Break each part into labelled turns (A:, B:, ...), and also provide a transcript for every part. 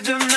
A: to demand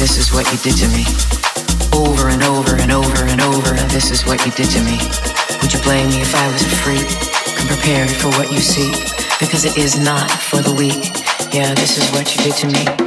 A: is what you did to me. Over and over and over and over. This is what you did to me. Would you blame me if I was a freak? Come
B: prepared for what you seek. Because it is not for the weak. Yeah, this is what you did to me.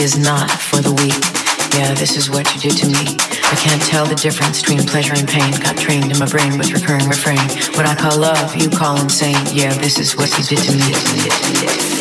B: Is not for the weak. Yeah, this is what you did to me. I can't tell the difference between pleasure and pain. Got trained in my brain with recurring refrain. What I call love, you call insane. Yeah, this is what you did to me.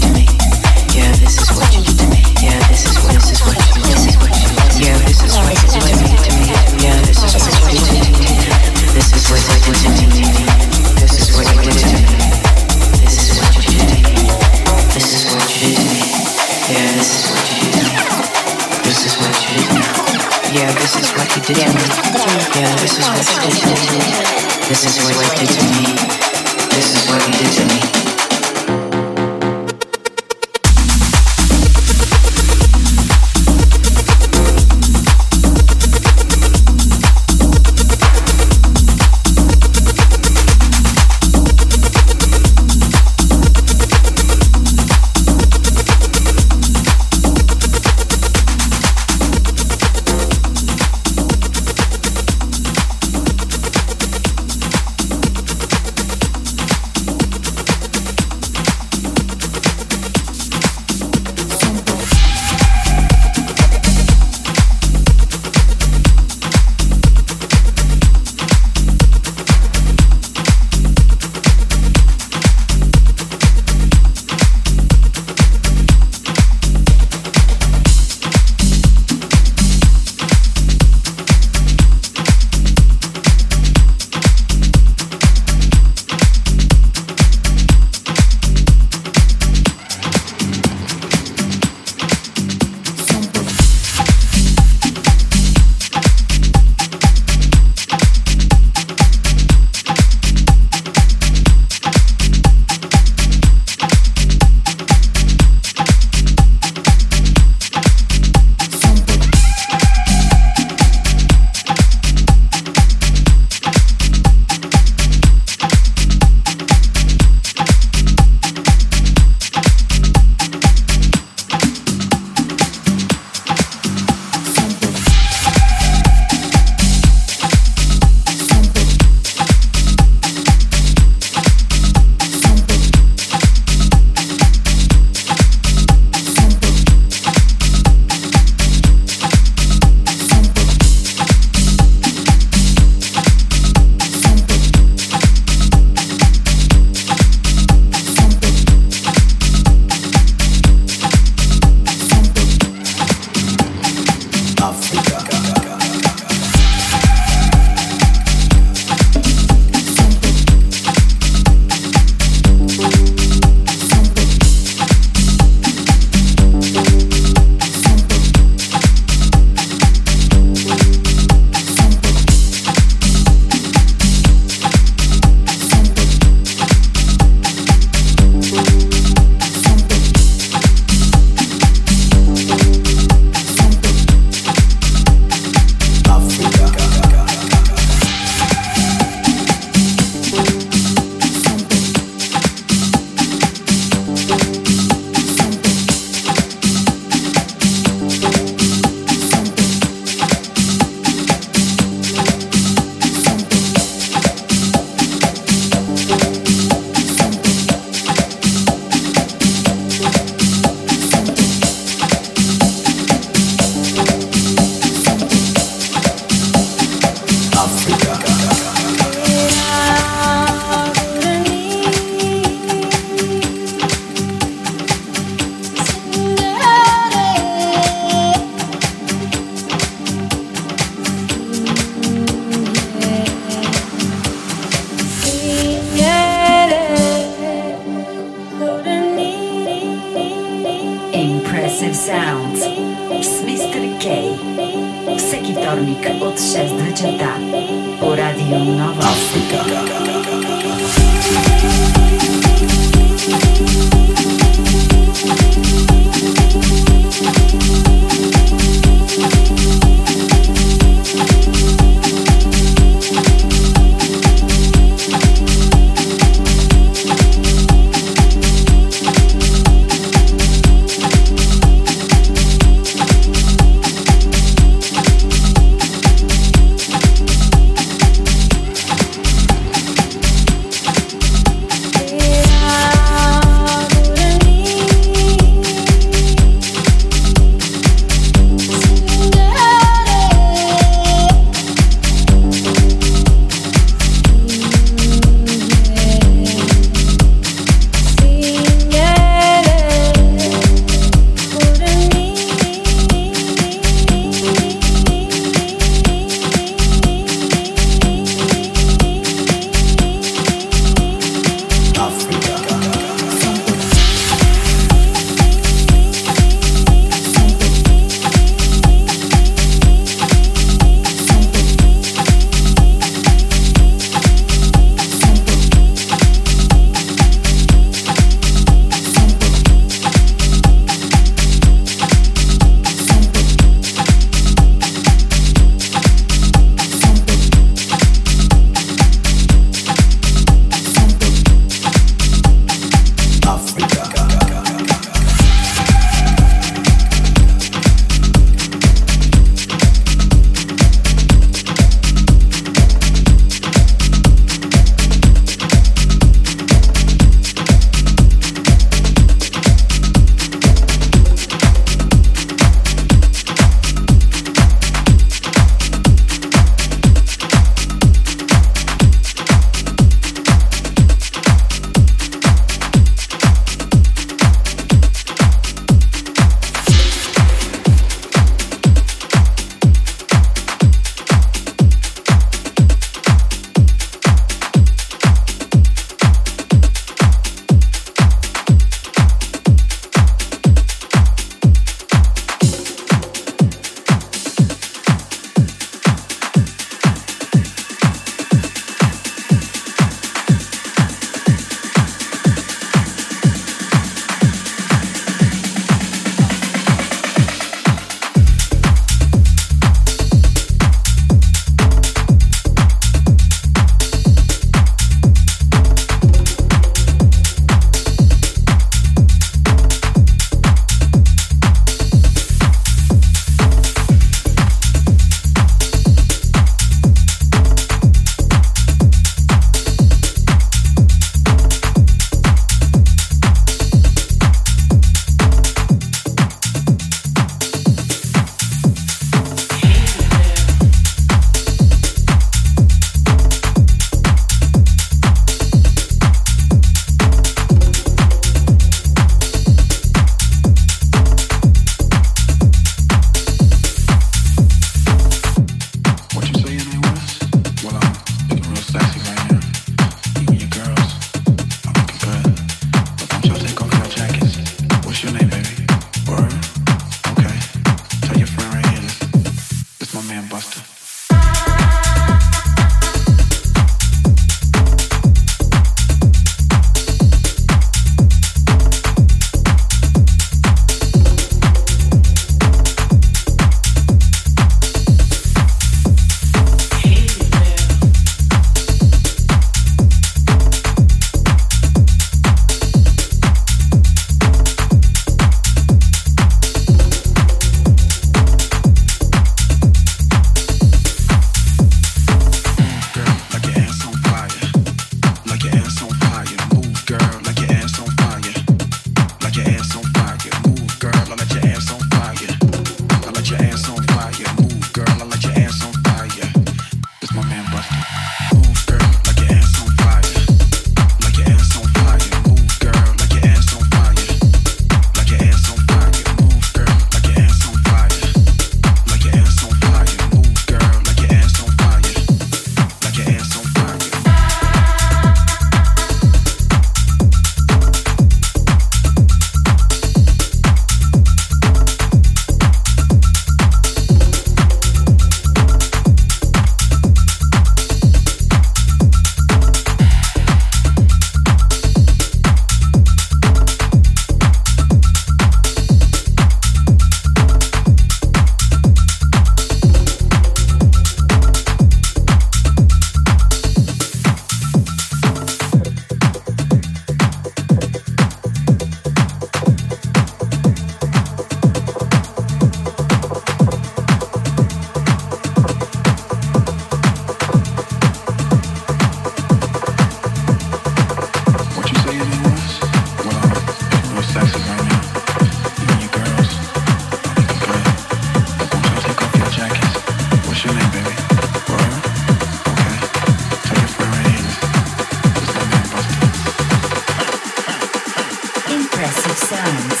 C: sounds.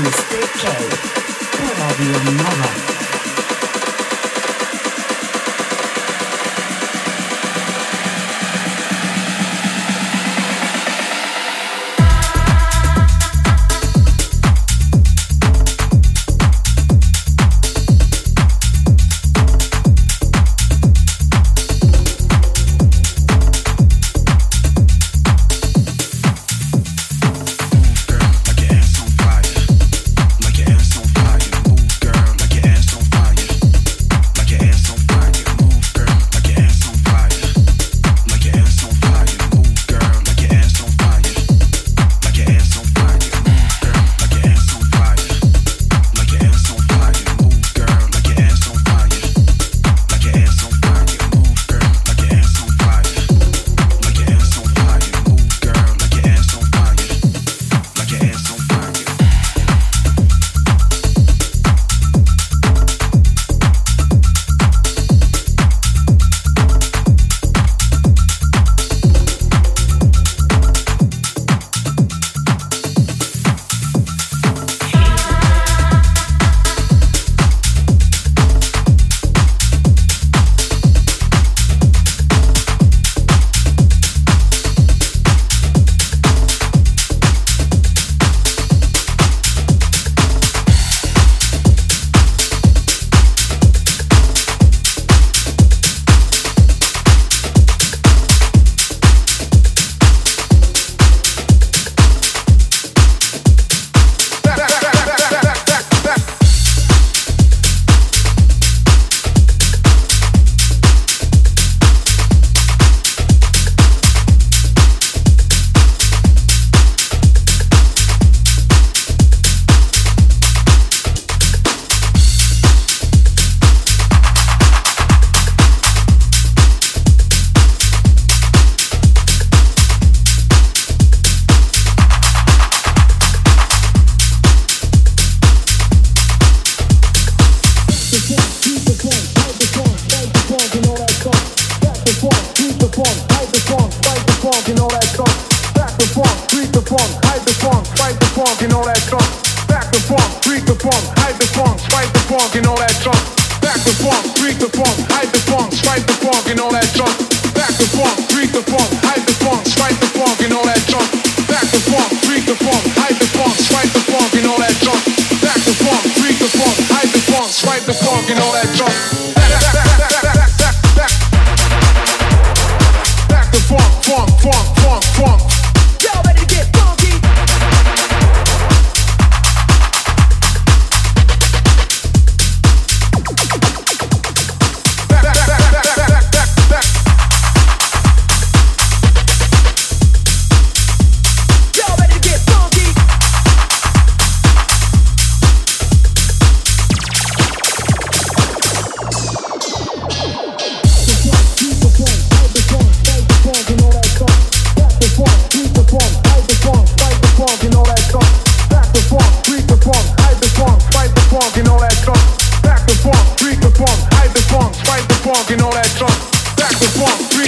C: Mr. K. Radio
D: now?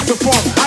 D: The funk,